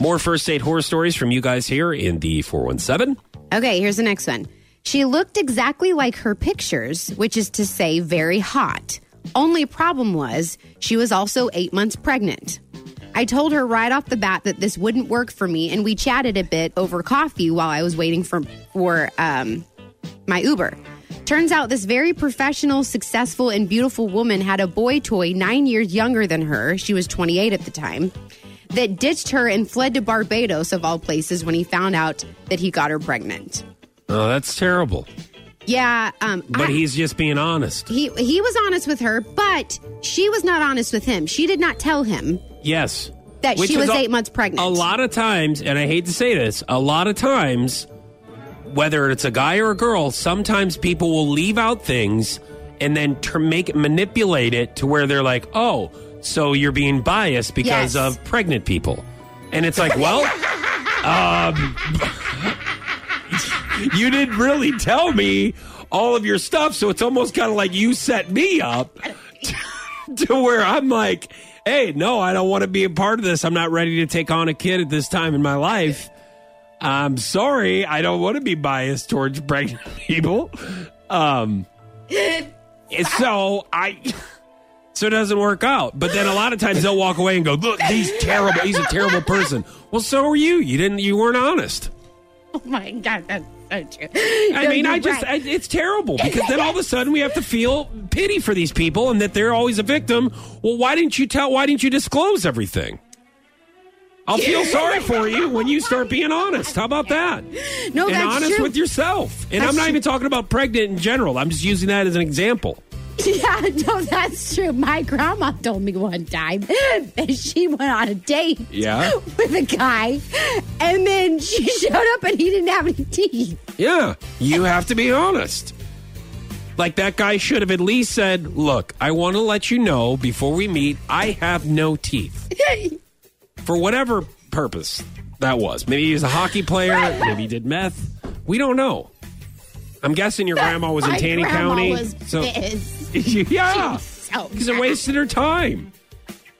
More first date horror stories from you guys here in the 417. Okay, here's the next one. She looked exactly like her pictures, which is to say, very hot. Only problem was, she was also eight months pregnant. I told her right off the bat that this wouldn't work for me, and we chatted a bit over coffee while I was waiting for for um, my Uber. Turns out this very professional, successful, and beautiful woman had a boy toy nine years younger than her. She was 28 at the time. That ditched her and fled to Barbados, of all places, when he found out that he got her pregnant. Oh, that's terrible. Yeah, um, But I- he's just being honest. he he was honest with her, but she was not honest with him. She did not tell him Yes. that Which she was a- eight months pregnant. A lot of times, and I hate to say this, a lot of times, whether it's a guy or a girl, sometimes people will leave out things and then ter- make manipulate it to where they're like, "Oh, so you're being biased because Yes. of pregnant people," and it's like, well, um, you didn't really tell me all of your stuff, so it's almost kind of like you set me up to where I'm like, hey, no, I don't want to be a part of this. I'm not ready to take on a kid at this time in my life. I'm sorry. I don't want to be biased towards pregnant people. Um, so I. So it doesn't work out. But then a lot of times they'll walk away and go, "Look, he's terrible. He's a terrible person." Well, so are you. You didn't. You weren't honest. oh my god, that's so true. I mean, I just, I, it's terrible because then all of a sudden we have to feel pity for these people and that they're always a victim. Well, why didn't you tell? Why didn't you disclose everything? I'll feel sorry for you when you start being honest. How about that? no, and that's honest true. with yourself. And That's I'm not true. even talking about pregnant in general. I'm just using that as an example. Yeah, no, that's true. My grandma told me one time that she went on a date Yeah. with a guy, and then she showed up and he didn't have any teeth. Yeah, you have to be honest. Like that guy should have at least said, "Look, I want to let you know before we meet, I have no teeth." For whatever purpose that was. Maybe he was a hockey player, maybe he did meth. We don't know. I'm guessing your grandma was in My grandma County. was pissed. yeah. She's so Because it mad. wasted her time.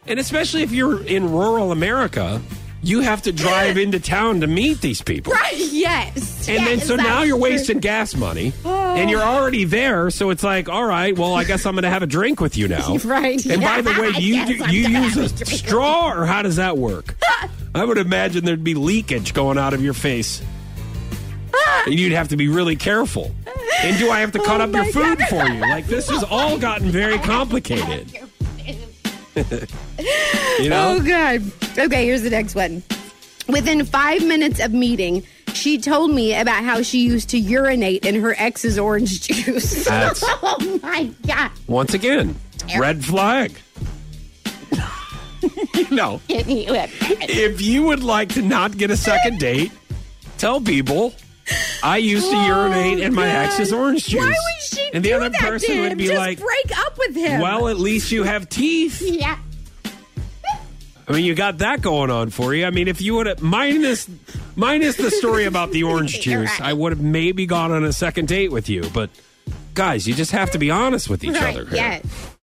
And especially if you're in rural America, you have to drive into town to meet these people. Right? Yes. And then so now you're wasting gas money, and you're already there. So it's like, all right, well, I guess I'm going to have a drink with you now. Right, And by the way, you do, you use a a straw, or how does that work? I would imagine there'd be leakage going out of your face, and you'd have to be really careful. And do I have to cut Oh up your food God. for you? Like this has all gotten very complicated. You oh, know? Oh god. Okay, here's the next one. Within five minutes of meeting, she told me about how she used to urinate in her ex's orange juice. That's- oh my god. Once again, red flag. no. If you would like to not get a second date, tell people I used to oh, urinate in my Oh, God. ex's orange juice. Why would she And the other person would be Just like, break well, at least you have teeth. yeah. I mean, you got that going on for you. I mean, if you would have minus minus the story about the orange juice, right. I would have maybe gone on a second date with you. But guys, you just have to be honest with each Right, other. here. yes.